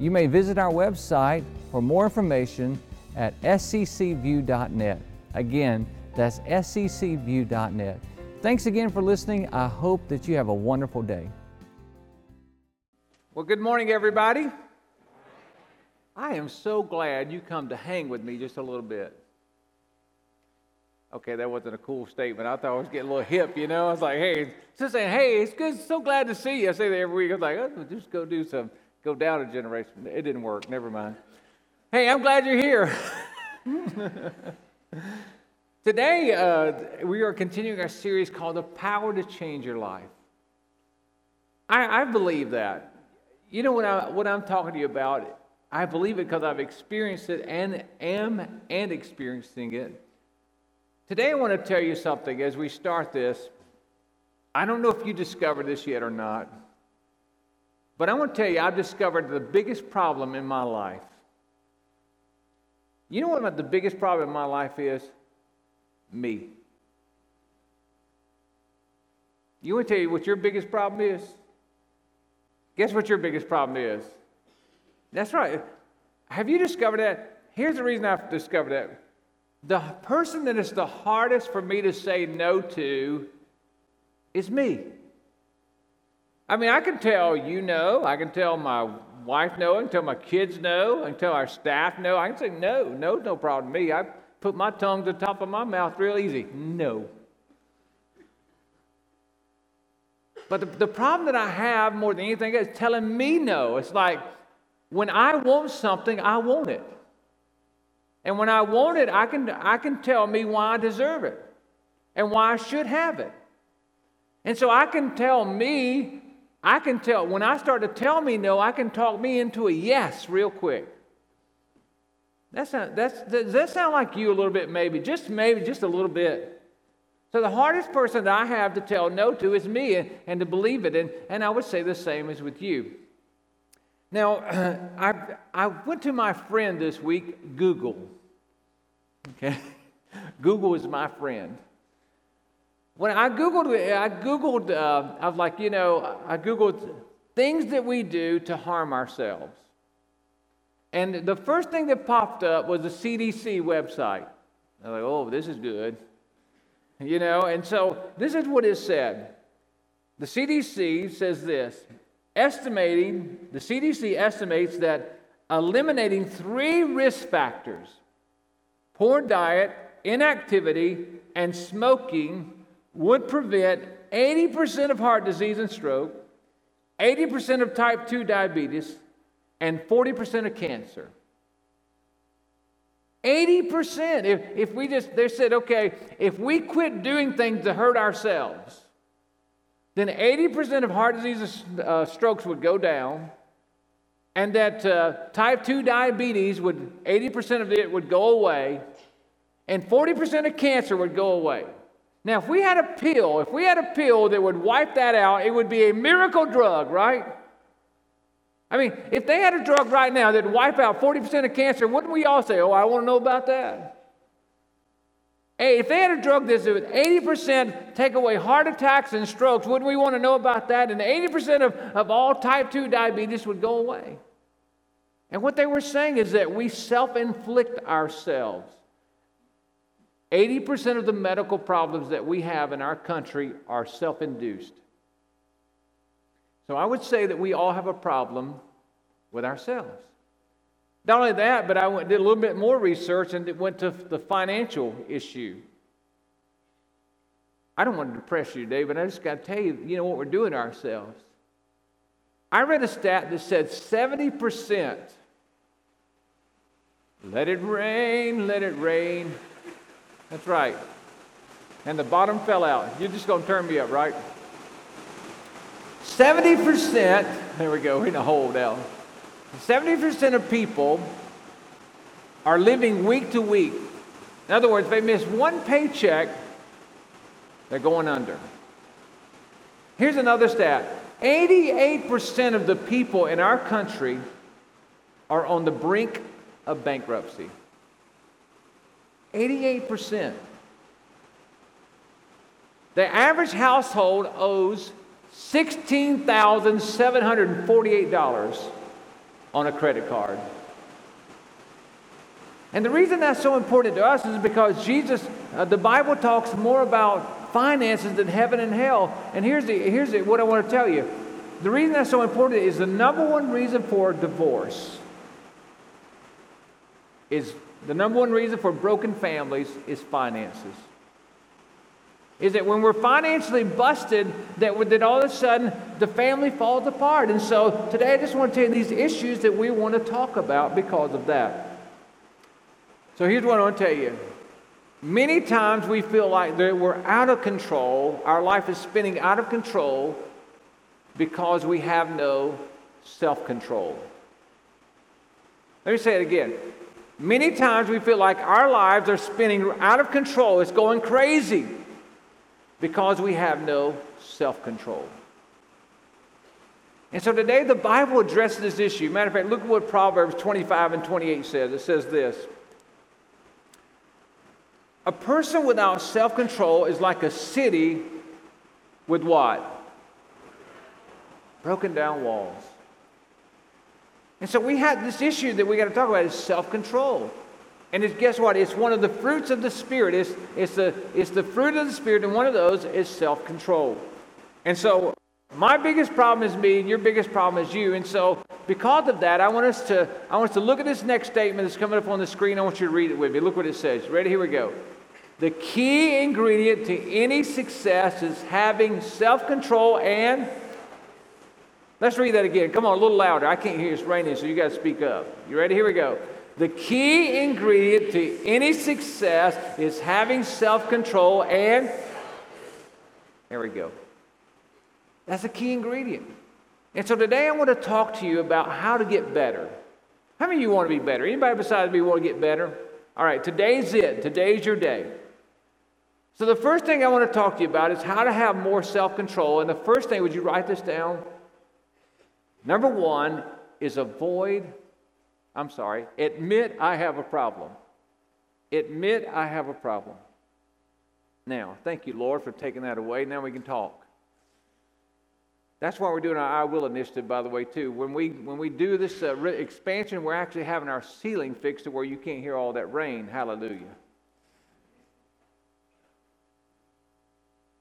You may visit our website for more information at sccview.net. Again, that's sccview.net. Thanks again for listening. I hope that you have a wonderful day. Well, good morning, everybody. I am so glad you come to hang with me just a little bit. Okay, that wasn't a cool statement. I thought I was getting a little hip, you know. I was like, hey, just saying, hey, it's good, so glad to see you. I say that every week. I was like, oh, just go do some, go down a generation. It didn't work. Never mind. Hey, I'm glad you're here. Today, uh, we are continuing our series called The Power to Change Your Life. I, I believe that. You know what, I, what I'm talking to you about? I believe it because I've experienced it and am and experiencing it. Today, I want to tell you something as we start this. I don't know if you discovered this yet or not, but I want to tell you, I've discovered the biggest problem in my life. You know what the biggest problem in my life is? Me. You want to tell you what your biggest problem is? Guess what your biggest problem is? That's right. Have you discovered that? Here's the reason I've discovered that the person that is the hardest for me to say no to is me. I mean, I can tell you no, I can tell my wife no, I can tell my kids no, I can tell our staff no. I can say no, no, no problem to me. I put my tongue to the top of my mouth real easy. No. But the, the problem that I have more than anything is telling me no. It's like when I want something, I want it. And when I want it, I can, I can tell me why I deserve it and why I should have it. And so I can tell me, I can tell, when I start to tell me no, I can talk me into a yes real quick. That's not, that's, does that sound like you a little bit, maybe? Just maybe, just a little bit. So the hardest person that I have to tell no to is me and, and to believe it. And, and I would say the same as with you. Now, I, I went to my friend this week, Google. Okay? Google is my friend. When I Googled, I Googled, uh, I was like, you know, I Googled things that we do to harm ourselves. And the first thing that popped up was the CDC website. I was like, oh, this is good. You know, and so this is what it said. The CDC says this estimating, the CDC estimates that eliminating three risk factors poor diet, inactivity, and smoking would prevent 80% of heart disease and stroke, 80% of type 2 diabetes, and 40% of cancer. 80%. If, if we just, they said, okay, if we quit doing things to hurt ourselves, then 80% of heart disease uh, strokes would go down, and that uh, type 2 diabetes would, 80% of it would go away, and 40% of cancer would go away. Now, if we had a pill, if we had a pill that would wipe that out, it would be a miracle drug, right? I mean, if they had a drug right now that would wipe out 40% of cancer, wouldn't we all say, oh, I want to know about that? Hey, if they had a drug that would 80% take away heart attacks and strokes, wouldn't we want to know about that? And 80% of, of all type 2 diabetes would go away. And what they were saying is that we self inflict ourselves. 80% of the medical problems that we have in our country are self induced. So I would say that we all have a problem with ourselves. Not only that, but I went, did a little bit more research and it went to the financial issue. I don't want to depress you today, but I just got to tell you, you know what we're doing to ourselves. I read a stat that said 70%. Let it rain, let it rain. That's right. And the bottom fell out. You're just going to turn me up, right? 70%, there we go, we're in a hole now. 70% of people are living week to week. In other words, they miss one paycheck, they're going under. Here's another stat 88% of the people in our country are on the brink of bankruptcy. 88%. The average household owes $16,748 on a credit card. And the reason that's so important to us is because Jesus, uh, the Bible talks more about finances than heaven and hell. And here's, the, here's the, what I want to tell you. The reason that's so important is the number one reason for divorce is the number one reason for broken families is finances is that when we're financially busted, that, that all of a sudden the family falls apart. And so today I just want to tell you these issues that we want to talk about because of that. So here's what I want to tell you. Many times we feel like that we're out of control, our life is spinning out of control because we have no self control. Let me say it again. Many times we feel like our lives are spinning out of control, it's going crazy because we have no self control. And so today the Bible addresses this issue. Matter of fact, look at what Proverbs 25 and 28 says. It says this A person without self control is like a city with what? Broken down walls. And so we have this issue that we got to talk about is self control. And it's, guess what? It's one of the fruits of the Spirit. It's, it's, the, it's the fruit of the Spirit, and one of those is self control. And so, my biggest problem is me, and your biggest problem is you. And so, because of that, I want us to, I want us to look at this next statement that's coming up on the screen. I want you to read it with me. Look what it says. Ready? Here we go. The key ingredient to any success is having self control and. Let's read that again. Come on, a little louder. I can't hear. It's raining, so you got to speak up. You ready? Here we go. The key ingredient to any success is having self control and. There we go. That's a key ingredient. And so today I want to talk to you about how to get better. How many of you want to be better? Anybody besides me want to get better? All right, today's it. Today's your day. So the first thing I want to talk to you about is how to have more self control. And the first thing, would you write this down? Number one is avoid I'm sorry, admit I have a problem. Admit I have a problem. Now, thank you, Lord, for taking that away. Now we can talk. That's why we're doing our I Will initiative, by the way, too. When we, when we do this uh, re- expansion, we're actually having our ceiling fixed to where you can't hear all that rain. Hallelujah.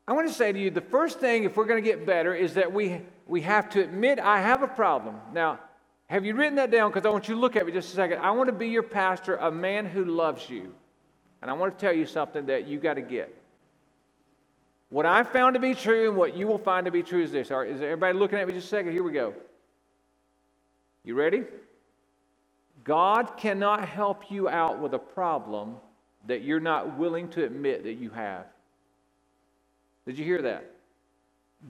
I want to say to you the first thing, if we're going to get better, is that we, we have to admit I have a problem. Now, have you written that down? Because I want you to look at me just a second. I want to be your pastor, a man who loves you. And I want to tell you something that you got to get. What I found to be true and what you will find to be true is this. All right, is everybody looking at me just a second? Here we go. You ready? God cannot help you out with a problem that you're not willing to admit that you have. Did you hear that?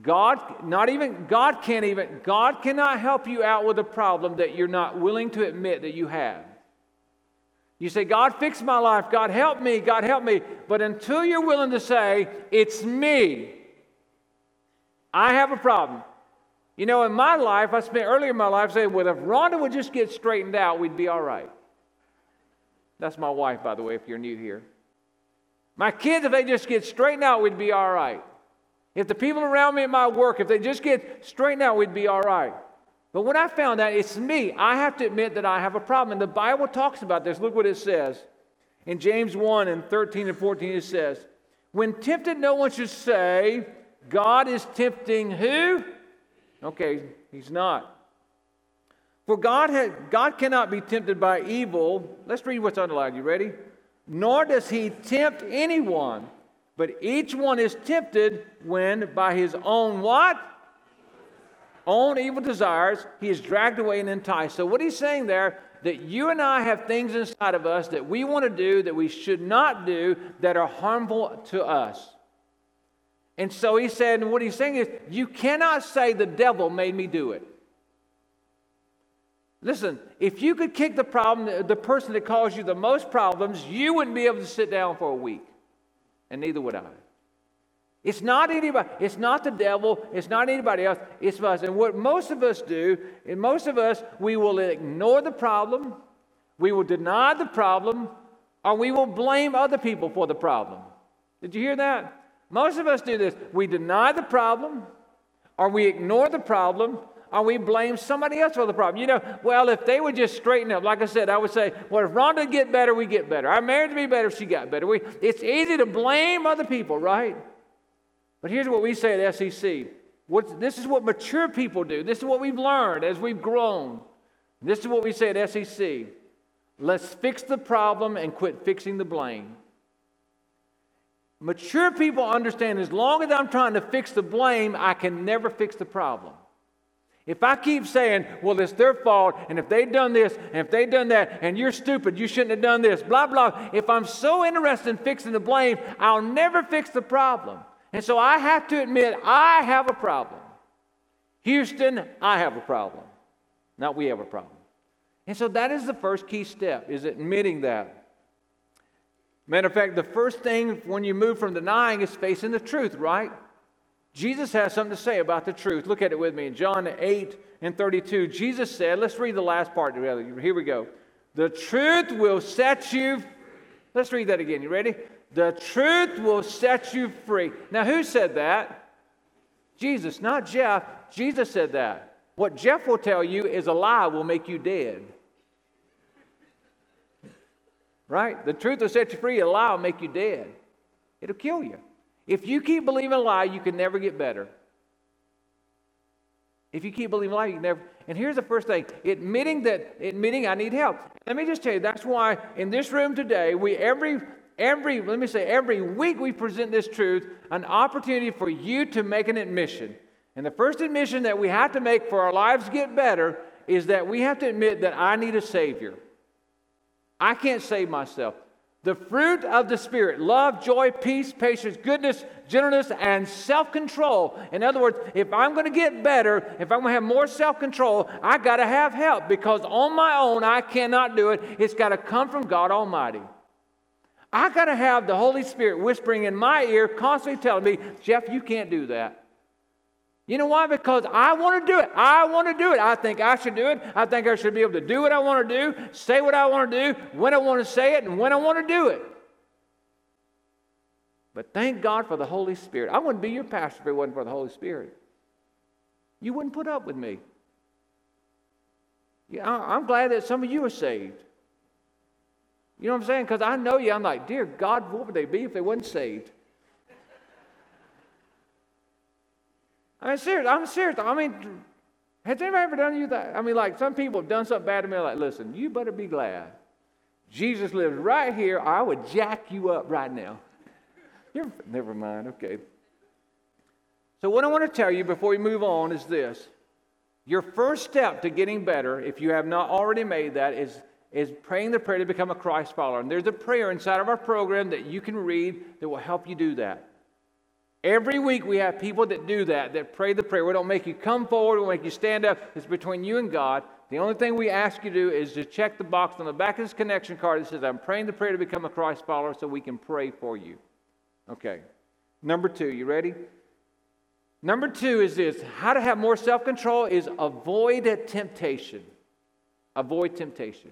God, not even, God can't even, God cannot help you out with a problem that you're not willing to admit that you have. You say, God, fix my life. God, help me. God, help me. But until you're willing to say, it's me, I have a problem. You know, in my life, I spent earlier in my life saying, well, if Rhonda would just get straightened out, we'd be all right. That's my wife, by the way, if you're new here. My kids, if they just get straightened out, we'd be all right. If the people around me at my work, if they just get straightened out, we'd be all right. But when I found out it's me, I have to admit that I have a problem. And the Bible talks about this. Look what it says. In James 1 and 13 and 14, it says, When tempted, no one should say, God is tempting who? Okay, he's not. For God, had, God cannot be tempted by evil. Let's read what's underlined. You ready? Nor does he tempt anyone. But each one is tempted when by his own what? Own evil desires, he is dragged away and enticed. So, what he's saying there, that you and I have things inside of us that we want to do that we should not do that are harmful to us. And so he said, and what he's saying is, you cannot say the devil made me do it. Listen, if you could kick the problem, the person that caused you the most problems, you wouldn't be able to sit down for a week. And neither would I. It's not anybody, it's not the devil, it's not anybody else, it's us. And what most of us do, and most of us, we will ignore the problem, we will deny the problem, or we will blame other people for the problem. Did you hear that? Most of us do this. We deny the problem, or we ignore the problem, or we blame somebody else for the problem. You know, well, if they would just straighten up, like I said, I would say, well, if Rhonda get better, we get better. Our marriage would be better if she got better. We, it's easy to blame other people, right? But here's what we say at SCC. What, this is what mature people do. This is what we've learned as we've grown. This is what we say at SCC. Let's fix the problem and quit fixing the blame. Mature people understand as long as I'm trying to fix the blame, I can never fix the problem. If I keep saying, well, it's their fault, and if they've done this, and if they've done that, and you're stupid, you shouldn't have done this, blah, blah, if I'm so interested in fixing the blame, I'll never fix the problem. And so I have to admit, I have a problem. Houston, I have a problem. Not we have a problem. And so that is the first key step, is admitting that. Matter of fact, the first thing when you move from denying is facing the truth, right? Jesus has something to say about the truth. Look at it with me. In John 8 and 32, Jesus said, let's read the last part together. Here we go. The truth will set you. Let's read that again. You ready? The truth will set you free. Now, who said that? Jesus, not Jeff. Jesus said that. What Jeff will tell you is a lie will make you dead. Right? The truth will set you free, a lie will make you dead. It'll kill you. If you keep believing a lie, you can never get better. If you keep believing a lie, you can never. And here's the first thing: admitting that, admitting I need help. Let me just tell you, that's why in this room today, we every every let me say every week we present this truth, an opportunity for you to make an admission. And the first admission that we have to make for our lives get better is that we have to admit that I need a Savior. I can't save myself. The fruit of the Spirit love, joy, peace, patience, goodness, gentleness, and self control. In other words, if I'm going to get better, if I'm going to have more self control, I got to have help because on my own I cannot do it. It's got to come from God Almighty. I got to have the Holy Spirit whispering in my ear, constantly telling me, Jeff, you can't do that. You know why? Because I want to do it. I want to do it. I think I should do it. I think I should be able to do what I want to do, say what I want to do, when I want to say it, and when I want to do it. But thank God for the Holy Spirit. I wouldn't be your pastor if it wasn't for the Holy Spirit. You wouldn't put up with me. Yeah, I'm glad that some of you are saved. You know what I'm saying? Because I know you. I'm like, dear God, what would they be if they wasn't saved? I mean, serious. I'm serious. I mean, has anybody ever done you that? I mean, like some people have done something bad to me. Like, listen, you better be glad. Jesus lives right here. I would jack you up right now. You're, never mind. Okay. So, what I want to tell you before we move on is this. Your first step to getting better, if you have not already made that, is, is praying the prayer to become a Christ follower. And there's a prayer inside of our program that you can read that will help you do that. Every week we have people that do that, that pray the prayer. We don't make you come forward, we make you stand up. It's between you and God. The only thing we ask you to do is to check the box on the back of this connection card that says, I'm praying the prayer to become a Christ follower so we can pray for you. Okay. Number two, you ready? Number two is this how to have more self control is avoid temptation. Avoid temptation.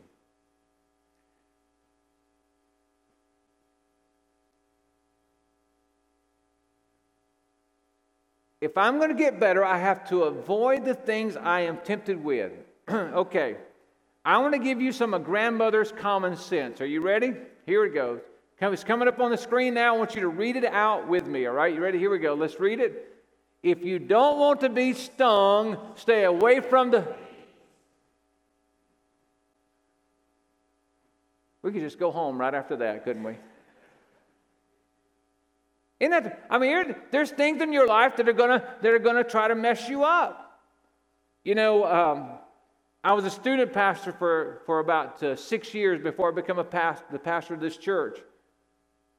If I'm going to get better, I have to avoid the things I am tempted with. okay, I want to give you some of grandmother's common sense. Are you ready? Here it goes. It's coming up on the screen now. I want you to read it out with me, all right? You ready? Here we go. Let's read it. If you don't want to be stung, stay away from the. We could just go home right after that, couldn't we? That, I mean, there's things in your life that are gonna that are gonna try to mess you up. You know, um, I was a student pastor for for about uh, six years before I became a past, the pastor of this church.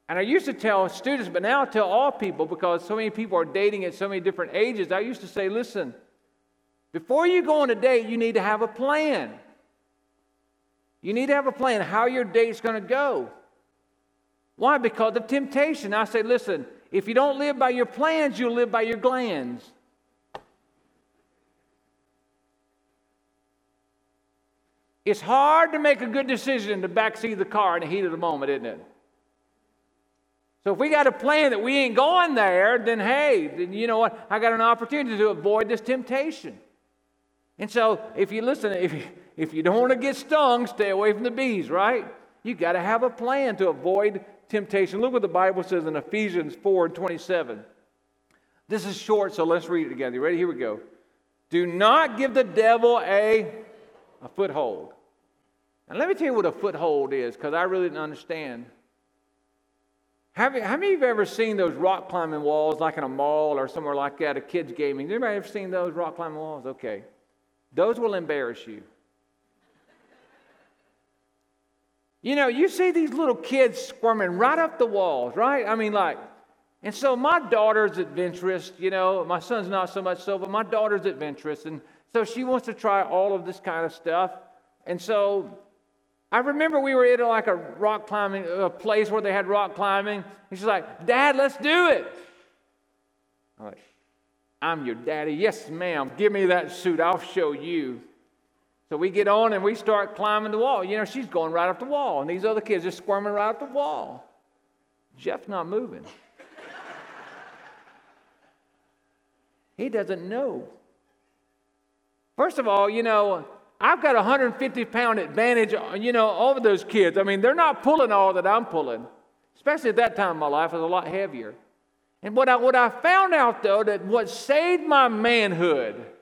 And I used to tell students, but now I tell all people because so many people are dating at so many different ages. I used to say, listen, before you go on a date, you need to have a plan. You need to have a plan how your day's going to go. Why? Because of temptation. I say, listen, if you don't live by your plans, you'll live by your glands. It's hard to make a good decision to backseat the car in the heat of the moment, isn't it? So if we got a plan that we ain't going there, then hey, then you know what? I got an opportunity to avoid this temptation. And so if you listen, if you, if you don't want to get stung, stay away from the bees, right? You got to have a plan to avoid temptation. Look what the Bible says in Ephesians 4 and 27. This is short, so let's read it together. You ready? Here we go. Do not give the devil a, a foothold. And let me tell you what a foothold is, because I really didn't understand. Have, how many of you have ever seen those rock climbing walls, like in a mall or somewhere like that, a kids' gaming? Anybody ever seen those rock climbing walls? Okay. Those will embarrass you. You know, you see these little kids squirming right up the walls, right? I mean, like, and so my daughter's adventurous, you know, my son's not so much so, but my daughter's adventurous. And so she wants to try all of this kind of stuff. And so I remember we were at like a rock climbing a place where they had rock climbing. And she's like, Dad, let's do it. I'm like, I'm your daddy. Yes, ma'am. Give me that suit. I'll show you. So we get on and we start climbing the wall. You know, she's going right up the wall, and these other kids are squirming right up the wall. Jeff's not moving. he doesn't know. First of all, you know, I've got a 150 pound advantage, you know, over those kids. I mean, they're not pulling all that I'm pulling, especially at that time in my life, was a lot heavier. And what I, what I found out, though, that what saved my manhood,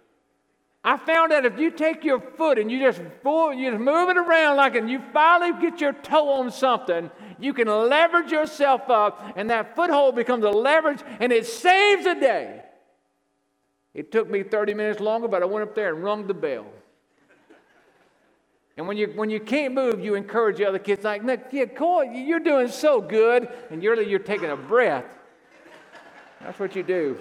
I found out if you take your foot and you just you just move it around like and you finally get your toe on something, you can leverage yourself up, and that foothold becomes a leverage, and it saves a day. It took me 30 minutes longer, but I went up there and rung the bell. And when you, when you can't move, you encourage the other kids, like, Nick, yeah, Cole, you're doing so good. And you're, you're taking a breath. That's what you do.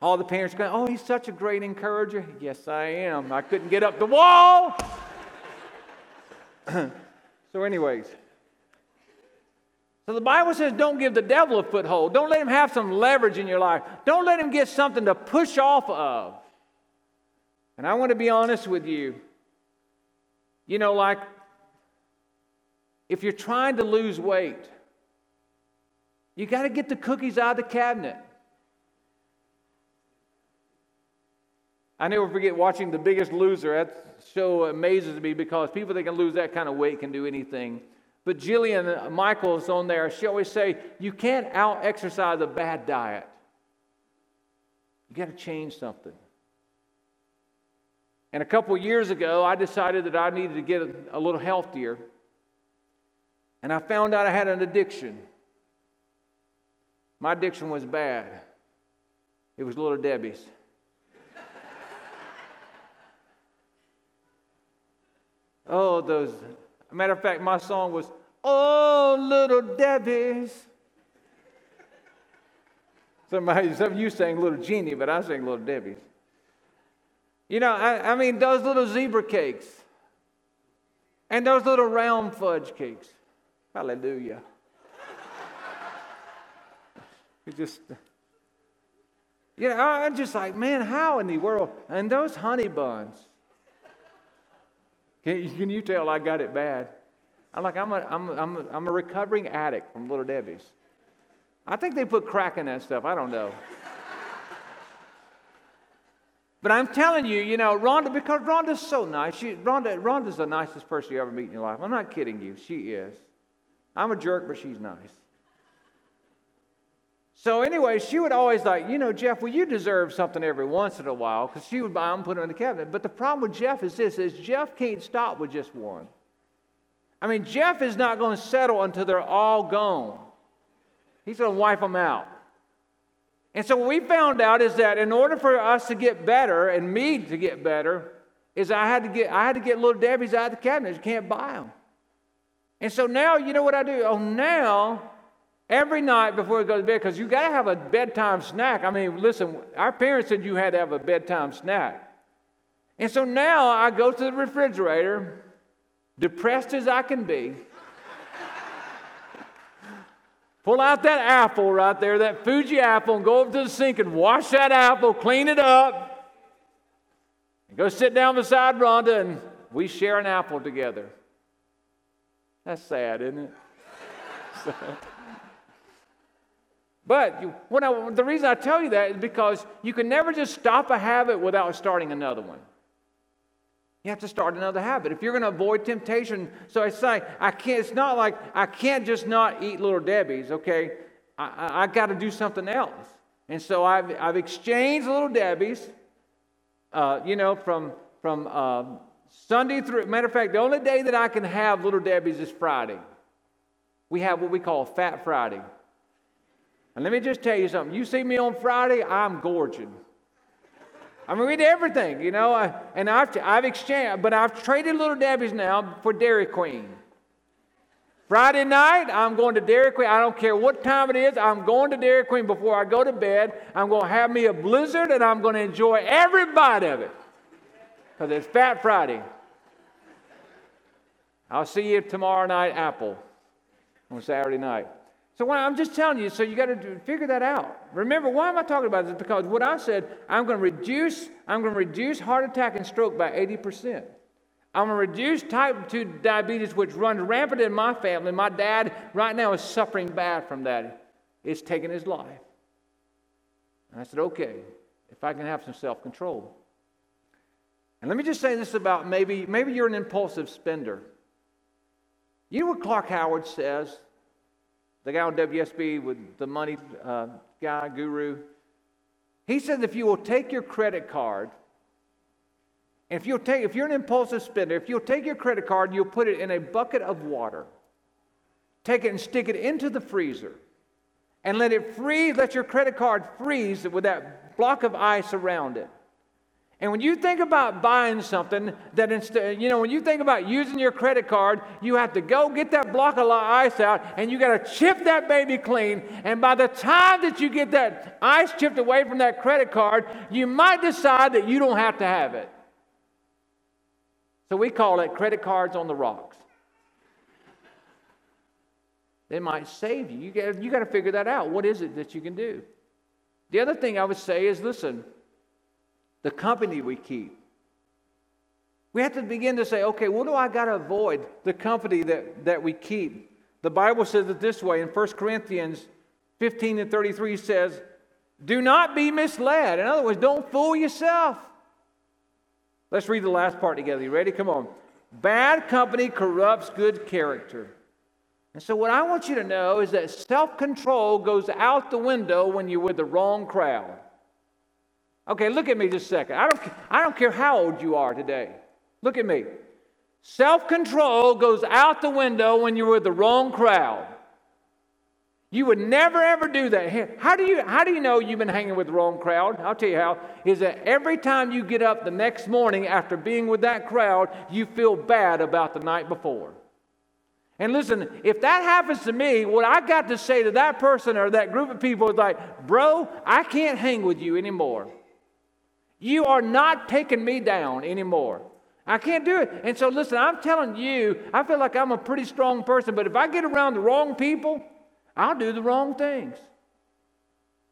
All the parents go, oh, he's such a great encourager. Yes, I am. I couldn't get up the wall. so, anyways. So the Bible says don't give the devil a foothold. Don't let him have some leverage in your life. Don't let him get something to push off of. And I want to be honest with you. You know, like if you're trying to lose weight, you got to get the cookies out of the cabinet. I never forget watching The Biggest Loser. That show amazes me because people that can lose that kind of weight can do anything. But Jillian Michaels on there, she always say, you can't out exercise a bad diet. You got to change something. And a couple years ago, I decided that I needed to get a, little healthier. And I found out I had an addiction. My addiction was bad. It was Little Debbie's. Oh, those. matter of fact, my song was, Oh, Little Debbie's. Somebody, some of you sang Little Jeannie, but I sang Little Debbie's. You know, I, I mean, those little zebra cakes and those little round fudge cakes. Hallelujah. it just, you know, I'm just like, man, how in the world? And those honey buns. Can, can you tell I got it bad? I'm like, I'm a, I'm, I'm, I'm a recovering addict from Little Debbie's. I think they put crack in that stuff. I don't know. But I'm telling you, you know, Rhonda, because Rhonda's so nice. She, Rhonda, Rhonda's the nicest person you ever meet in your life. I'm not kidding you. She is. I'm a jerk, but she's nice. So anyway, she would always like, you know, Jeff, well, you deserve something every once in a while, because she would buy them, and put them in the cabinet. But the problem with Jeff is this: is Jeff can't stop with just one. I mean, Jeff is not going to settle until they're all gone. He's going to wipe them out. And so what we found out is that in order for us to get better and me to get better, is I had to get I had to get little Debbie's out of the cabinet. You can't buy them. And so now you know what I do? Oh, now every night before we go to bed, because you got to have a bedtime snack. I mean, listen, our parents said you had to have a bedtime snack. And so now I go to the refrigerator depressed as I can be, pull out that apple right there, that Fuji apple, and go over to the sink and wash that apple, clean it up, and go sit down beside Rhonda, and we share an apple together. That's sad, isn't it? But you, I, the reason I tell you that is because you can never just stop a habit without starting another one. You have to start another habit. If you're going to avoid temptation, so I say, I can't, it's not like I can't just not eat little Debbie's, okay? I, I, I got to do something else. And so I've, I've exchanged little Debbie's, uh, you know, from, from uh, Sunday through, matter of fact, the only day that I can have little Debbie's is Friday. We have what we call Fat Friday. And let me just tell you something. You see me on Friday, I'm gorging. I mean, we did everything, you know. And I've, I've exchanged, but I've traded Little Debbie's now for Dairy Queen. Friday night, I'm going to Dairy Queen. I don't care what time it is. I'm going to Dairy Queen before I go to bed. I'm going to have me a blizzard and I'm going to enjoy every bite of it because it's Fat Friday. I'll see you tomorrow night, Apple, on Saturday night. So I'm just telling you, so you got to figure that out. Remember, why am I talking about this? Because what I said, I'm going to reduce, I'm going to reduce heart attack and stroke by 80%. I'm going to reduce type 2 diabetes, which runs rampant in my family. My dad right now is suffering bad from that. It's taking his life. And I said, okay, if I can have some self-control. And let me just say this about maybe, maybe you're an impulsive spender. You know what Clark Howard says? The guy on WSB with the money uh, guy, guru, he said if you will take your credit card, and if you'll take, if you're an impulsive spender, if you'll take your credit card you'll put it in a bucket of water, take it and stick it into the freezer, and let it freeze, let your credit card freeze with that block of ice around it. And when you think about buying something, that instead, you know, when you think about using your credit card, you have to go get that block of ice out and you got to chip that baby clean. And by the time that you get that ice chipped away from that credit card, you might decide that you don't have to have it. So we call it credit cards on the rocks. They might save you. You got, you got to figure that out. What is it that you can do? The other thing I would say is listen, the company we keep. We have to begin to say, okay, what do I got to avoid? The company that, that we keep. The Bible says it this way in 1 Corinthians 15 and 33 says, Do not be misled. In other words, don't fool yourself. Let's read the last part together. You ready? Come on. Bad company corrupts good character. And so, what I want you to know is that self control goes out the window when you're with the wrong crowd. Okay, look at me just a second. I don't, I don't care how old you are today. Look at me. Self control goes out the window when you're with the wrong crowd. You would never ever do that. How do you how do you know you've been hanging with the wrong crowd? I'll tell you how. Is that every time you get up the next morning after being with that crowd, you feel bad about the night before. And listen, if that happens to me, what I got to say to that person or that group of people is like, bro, I can't hang with you anymore. You are not taking me down anymore. I can't do it. And so, listen, I'm telling you, I feel like I'm a pretty strong person, but if I get around the wrong people, I'll do the wrong things.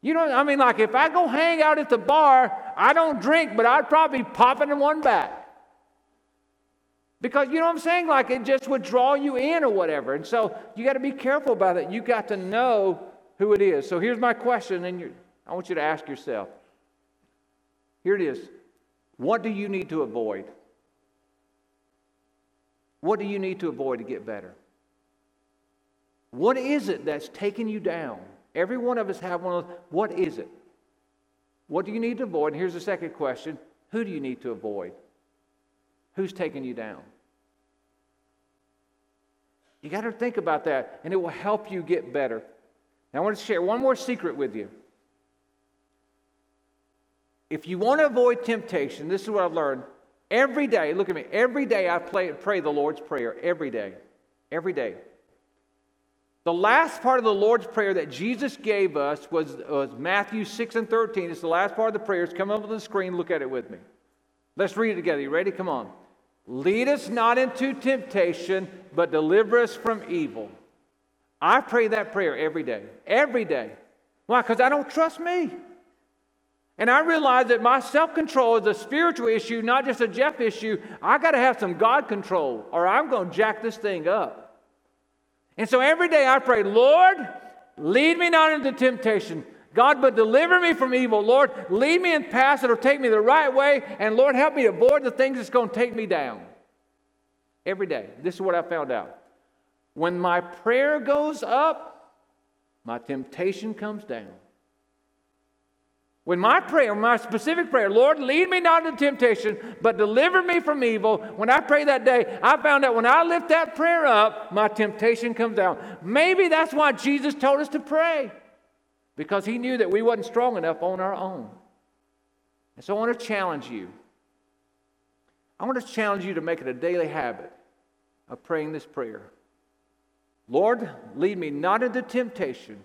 You know, I mean, like if I go hang out at the bar, I don't drink, but I'd probably pop in one back. Because you know what I'm saying? Like it just would draw you in or whatever. And so you got to be careful about it. You got to know who it is. So here's my question, and I want you to ask yourself here it is. What do you need to avoid? What do you need to avoid to get better? What is it that's taking you down? Every one of us have one of those. What is it? What do you need to avoid? And here's the second question Who do you need to avoid? Who's taking you down? You got to think about that, and it will help you get better. Now, I want to share one more secret with you. If you want to avoid temptation, this is what I've learned. Every day, look at me, every day I play, pray the Lord's Prayer. Every day. Every day. The last part of the Lord's Prayer that Jesus gave us was, was Matthew 6 and 13. It's the last part of the prayer. It's coming up on the screen. Look at it with me. Let's read it together. You ready? Come on. Lead us not into temptation, but deliver us from evil. I pray that prayer every day. Every day. Why? Because I don't trust me. And I realized that my self control is a spiritual issue, not just a Jeff issue. I got to have some God control, or I'm going to jack this thing up. And so every day I pray, Lord, lead me not into temptation. God, but deliver me from evil. Lord, lead me in paths that will take me the right way. And Lord, help me avoid the things that's going to take me down. Every day. This is what I found out. When my prayer goes up, my temptation comes down. When my prayer, my specific prayer, Lord, lead me not into temptation, but deliver me from evil, when I pray that day, I found out when I lift that prayer up, my temptation comes down. Maybe that's why Jesus told us to pray, because he knew that we wasn't strong enough on our own. And so I want to challenge you. I want to challenge you to make it a daily habit of praying this prayer. Lord, lead me not into temptation,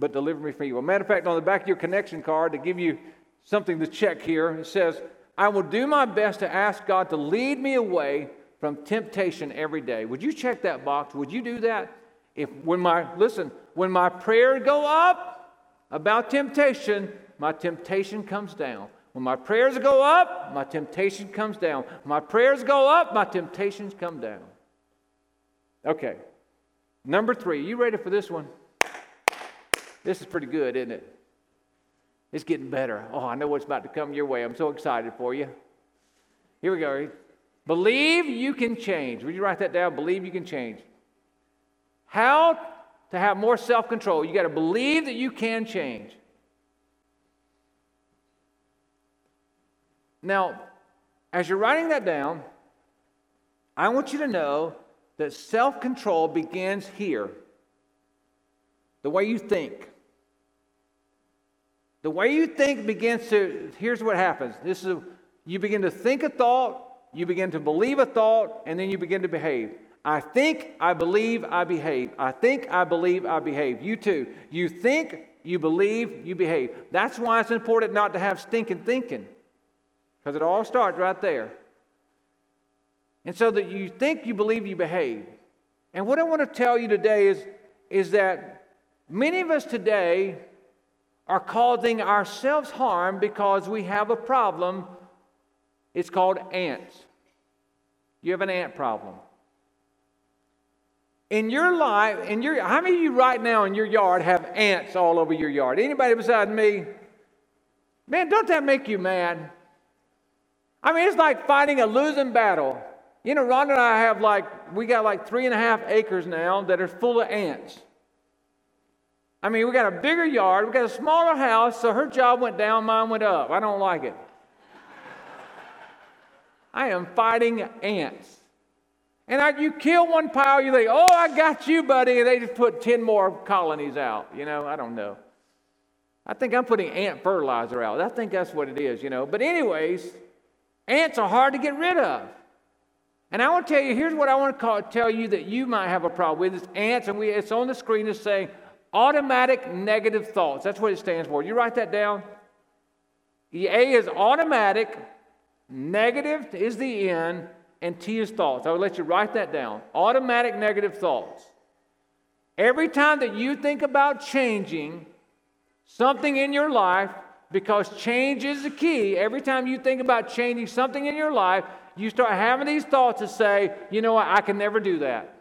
but deliver me from evil. Matter of fact, on the back of your connection card, to give you something to check here, it says, I will do my best to ask God to lead me away from temptation every day. Would you check that box? Would you do that? If when my listen, when my prayers go up about temptation, my temptation comes down. When my prayers go up, my temptation comes down. My prayers go up, my temptations come down. Okay. Number three, you ready for this one? This is pretty good, isn't it? It's getting better. Oh, I know what's about to come your way. I'm so excited for you. Here we go. Believe you can change. Would you write that down? Believe you can change. How to have more self control? You got to believe that you can change. Now, as you're writing that down, I want you to know that self control begins here the way you think. The way you think begins to, here's what happens. This is, you begin to think a thought, you begin to believe a thought, and then you begin to behave. I think, I believe, I behave. I think, I believe, I behave. You too. You think, you believe, you behave. That's why it's important not to have stinking thinking, because it all starts right there. And so that you think, you believe, you behave. And what I want to tell you today is, is that many of us today are causing ourselves harm because we have a problem. It's called ants. You have an ant problem. In your life, in your how many of you right now in your yard have ants all over your yard? Anybody besides me? Man, don't that make you mad? I mean, it's like fighting a losing battle. You know, Rhonda and I have like, we got like three and a half acres now that are full of ants. I mean, we got a bigger yard, we got a smaller house, so her job went down, mine went up. I don't like it. I am fighting ants. And I, you kill one pile, you think, oh, I got you, buddy. And they just put 10 more colonies out. You know, I don't know. I think I'm putting ant fertilizer out. I think that's what it is, you know. But, anyways, ants are hard to get rid of. And I want to tell you, here's what I want to call, tell you that you might have a problem with. It's ants, and we, it's on the screen. It's saying automatic negative thoughts. That's what it stands for. You write that down. The A is automatic, negative is the N, and T is thoughts. I would let you write that down. Automatic negative thoughts. Every time that you think about changing something in your life, because change is the key, every time you think about changing something in your life, you start having these thoughts to say, you know what, I can never do that.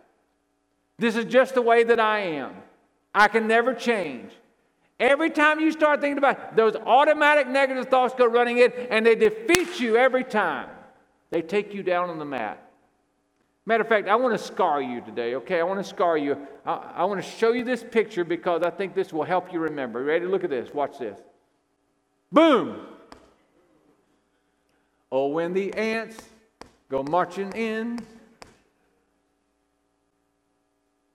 This is just the way that I am. I can never change. Every time you start thinking about it, those automatic negative thoughts go running in and they defeat you every time. They take you down on the mat. Matter of fact, I want to scar you today, okay? I want to scar you. I, I want to show you this picture because I think this will help you remember. Ready? Look at this. Watch this. Boom! Oh, when the ants go marching in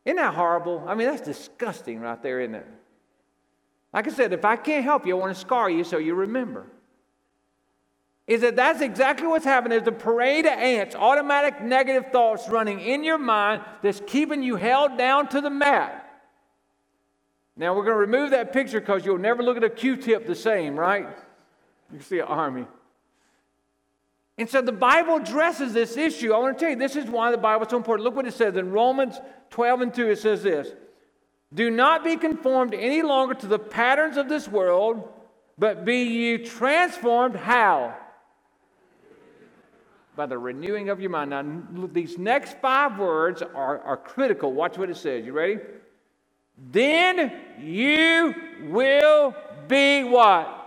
Isn't that horrible? I mean, that's disgusting right there, isn't it? Like I said, if I can't help you, I want to scar you so you remember. Is that that's exactly what's happening? There's a parade of ants, automatic negative thoughts running in your mind that's keeping you held down to the mat. Now we're going to remove that picture because you'll never look at a Q-tip the same, right? You see an army. And so the Bible addresses this issue. I want to tell you, this is why the Bible is so important. Look what it says in Romans 12 and 2. It says this Do not be conformed any longer to the patterns of this world, but be you transformed. How? By the renewing of your mind. Now, these next five words are, are critical. Watch what it says. You ready? Then you will be what?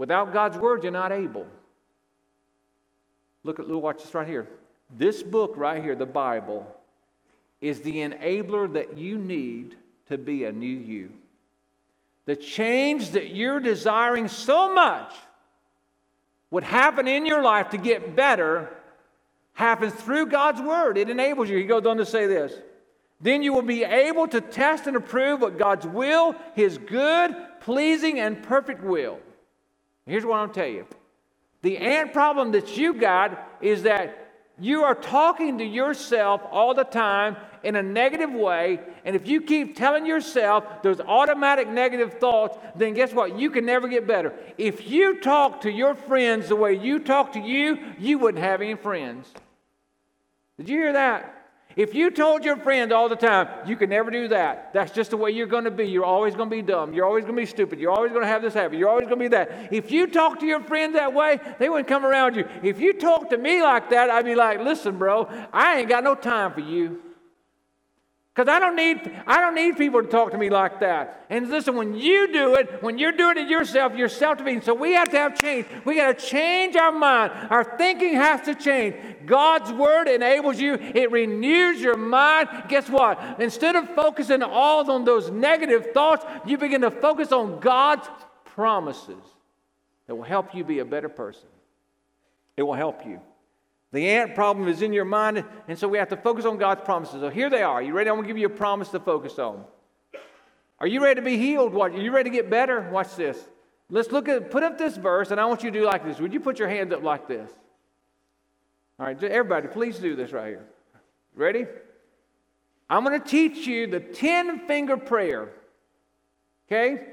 Without God's word, you're not able. Look at, look, watch this right here. This book right here, the Bible, is the enabler that you need to be a new you. The change that you're desiring so much would happen in your life to get better happens through God's word. It enables you. He goes on to say this. Then you will be able to test and approve what God's will, His good, pleasing, and perfect will. Here's what I'll tell you the ant problem that you got is that you are talking to yourself all the time in a negative way. And if you keep telling yourself those automatic negative thoughts, then guess what? You can never get better. If you talk to your friends the way you talk to you, you wouldn't have any friends. Did you hear that? If you told your friend all the time, you can never do that, that's just the way you're going to be. You're always going to be dumb. You're always going to be stupid. You're always going to have this habit. You're always going to be that. If you talk to your friend that way, they wouldn't come around you. If you talk to me like that, I'd be like, listen, bro, I ain't got no time for you. Because I don't need I don't need people to talk to me like that. And listen, when you do it, when you're doing it yourself, you're self-defeating. So we have to have change. We got to change our mind. Our thinking has to change. God's word enables you, it renews your mind. Guess what? Instead of focusing all on those negative thoughts, you begin to focus on God's promises that will help you be a better person. It will help you. The ant problem is in your mind, and so we have to focus on God's promises. So here they are. You ready? I'm going to give you a promise to focus on. Are you ready to be healed? What? Are you ready to get better? Watch this. Let's look at, put up this verse, and I want you to do like this. Would you put your hands up like this? All right, everybody, please do this right here. Ready? I'm going to teach you the 10 finger prayer. Okay?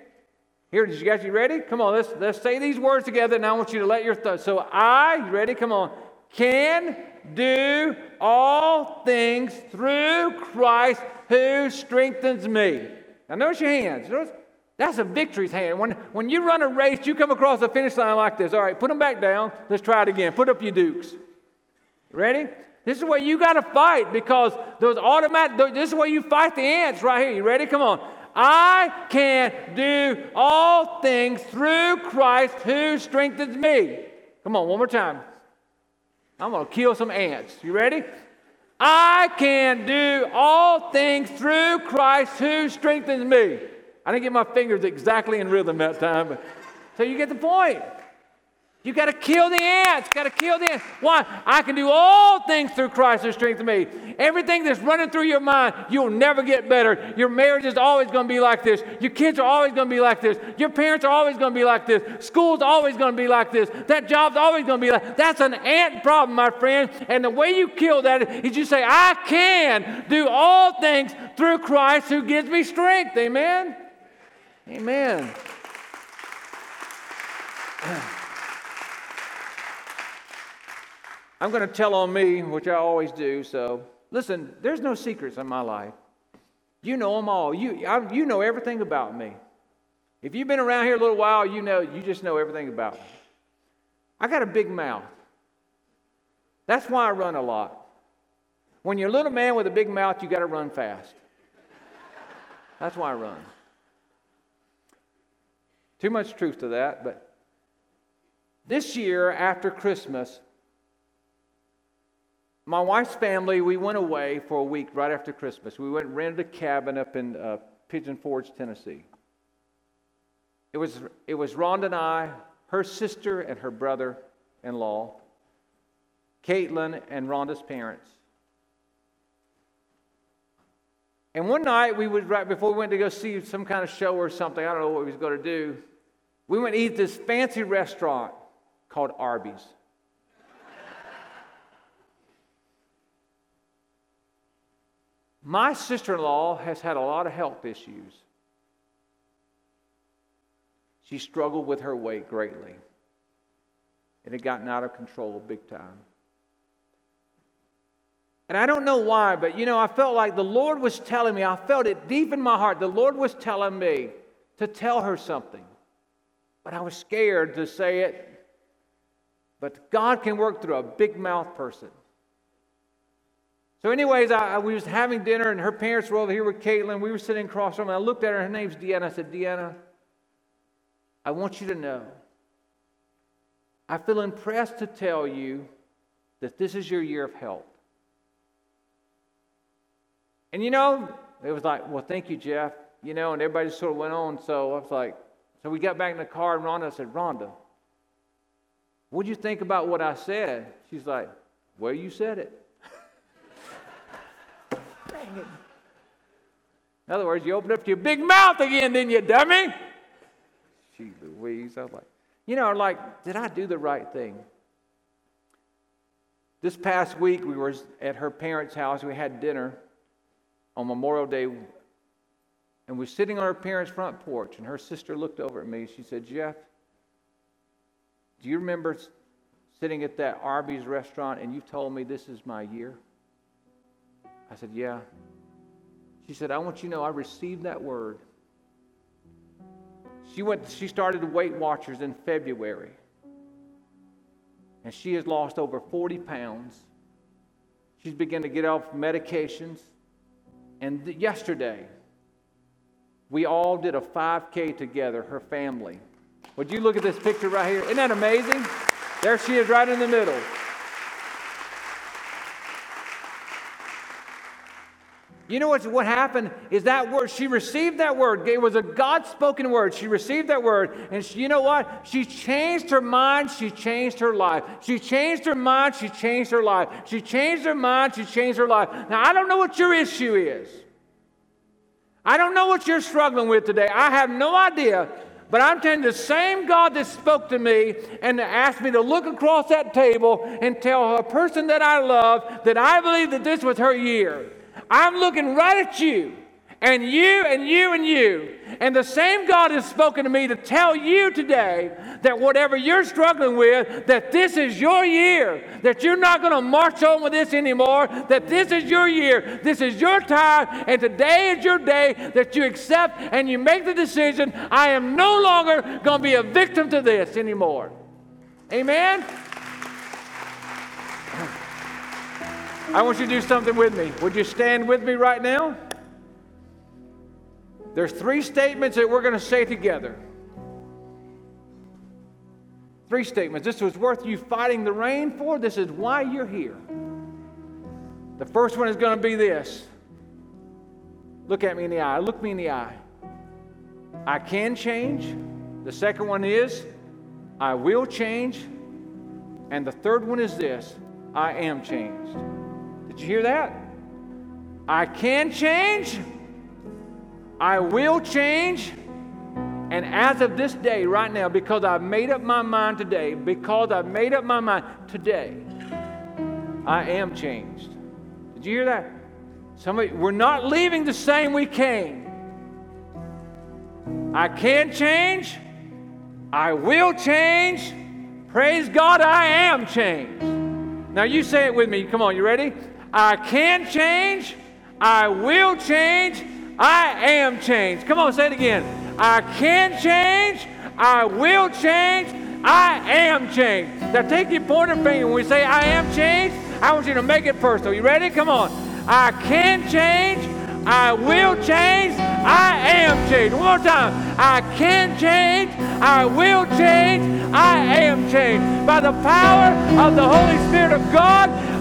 Here, did you guys, you ready? Come on, let's, let's say these words together, and I want you to let your thoughts. So, I, you ready? Come on can do all things through Christ who strengthens me. Now, notice your hands. Notice, That's a victory's hand. When, when you run a race, you come across the finish line like this. All right, put them back down. Let's try it again. Put up your dukes. Ready? This is where you got to fight because those automatic, this is where you fight the ants right here. You ready? Come on. I can do all things through Christ who strengthens me. Come on, one more time. I'm going to kill some ants. You ready? I can do all things through Christ who strengthens me. I didn't get my fingers exactly in rhythm that time, but so you get the point. You got to kill the ants. Got to kill the ants. Why? I can do all things through Christ who strengthens me. Everything that's running through your mind, you'll never get better. Your marriage is always going to be like this. Your kids are always going to be like this. Your parents are always going to be like this. School's always going to be like this. That job's always going to be like. That's an ant problem, my friend. And the way you kill that is you say, "I can do all things through Christ who gives me strength." Amen. Amen. I'm going to tell on me, which I always do. So, listen, there's no secrets in my life. You know them all. You, I, you know everything about me. If you've been around here a little while, you know, you just know everything about me. I got a big mouth. That's why I run a lot. When you're a little man with a big mouth, you got to run fast. That's why I run. Too much truth to that, but this year after Christmas, my wife's family, we went away for a week right after Christmas. We went rented a cabin up in uh, Pigeon Forge, Tennessee. It was, it was Rhonda and I, her sister and her brother in law, Caitlin and Rhonda's parents. And one night, we was right before we went to go see some kind of show or something. I don't know what we was going to do. We went to eat this fancy restaurant called Arby's. My sister in law has had a lot of health issues. she struggled with her weight greatly. It had gotten out of control big time. And I don't know why, but you know, I felt like the Lord was telling me, I felt it deep in my heart. The Lord was telling me to tell her something. But I was scared to say it. But God can work through a big mouth person. So, anyways, I, I, we was having dinner, and her parents were over here with Caitlin. We were sitting across from her, I looked at her. Her name's Deanna. I said, Deanna, I want you to know I feel impressed to tell you that this is your year of help. And you know, it was like, well, thank you, Jeff. You know, and everybody just sort of went on. So I was like, so we got back in the car, and Rhonda said, Rhonda, what do you think about what I said? She's like, well, you said it. Dang it. In other words, you opened up your big mouth again, didn't you, dummy? Gee Louise. I was like, you know, like, did I do the right thing? This past week, we were at her parents' house. We had dinner on Memorial Day, and we're sitting on her parents' front porch, and her sister looked over at me. She said, Jeff, do you remember sitting at that Arby's restaurant and you told me this is my year? I said, Yeah. She said, I want you to know I received that word. She went, she started Weight Watchers in February. And she has lost over 40 pounds. She's begun to get off medications. And th- yesterday, we all did a 5K together, her family. Would you look at this picture right here? Isn't that amazing? There she is right in the middle. You know what, what happened is that word, she received that word. It was a God spoken word. She received that word. And she, you know what? She changed her mind. She changed her life. She changed her mind. She changed her life. She changed her mind. She changed her life. Now, I don't know what your issue is. I don't know what you're struggling with today. I have no idea. But I'm telling you, the same God that spoke to me and asked me to look across that table and tell a person that I love that I believe that this was her year. I'm looking right at you and you and you and you. And the same God has spoken to me to tell you today that whatever you're struggling with, that this is your year, that you're not going to march on with this anymore, that this is your year, this is your time, and today is your day that you accept and you make the decision I am no longer going to be a victim to this anymore. Amen? I want you to do something with me. Would you stand with me right now? There's three statements that we're going to say together. Three statements. This was worth you fighting the rain for. This is why you're here. The first one is going to be this. Look at me in the eye. Look me in the eye. I can change. The second one is I will change. And the third one is this I am changed. Did you hear that? I can change. I will change. And as of this day, right now, because I've made up my mind today, because I've made up my mind today, I am changed. Did you hear that? Somebody, we're not leaving the same we came. I can change. I will change. Praise God, I am changed. Now you say it with me. Come on, you ready? I can change. I will change. I am changed. Come on, say it again. I can change. I will change. I am changed. Now take your pointer finger. When we say I am changed, I want you to make it personal. You ready? Come on. I can change. I will change. I am changed. One more time. I can change. I will change. I am changed. By the power of the Holy Spirit of God,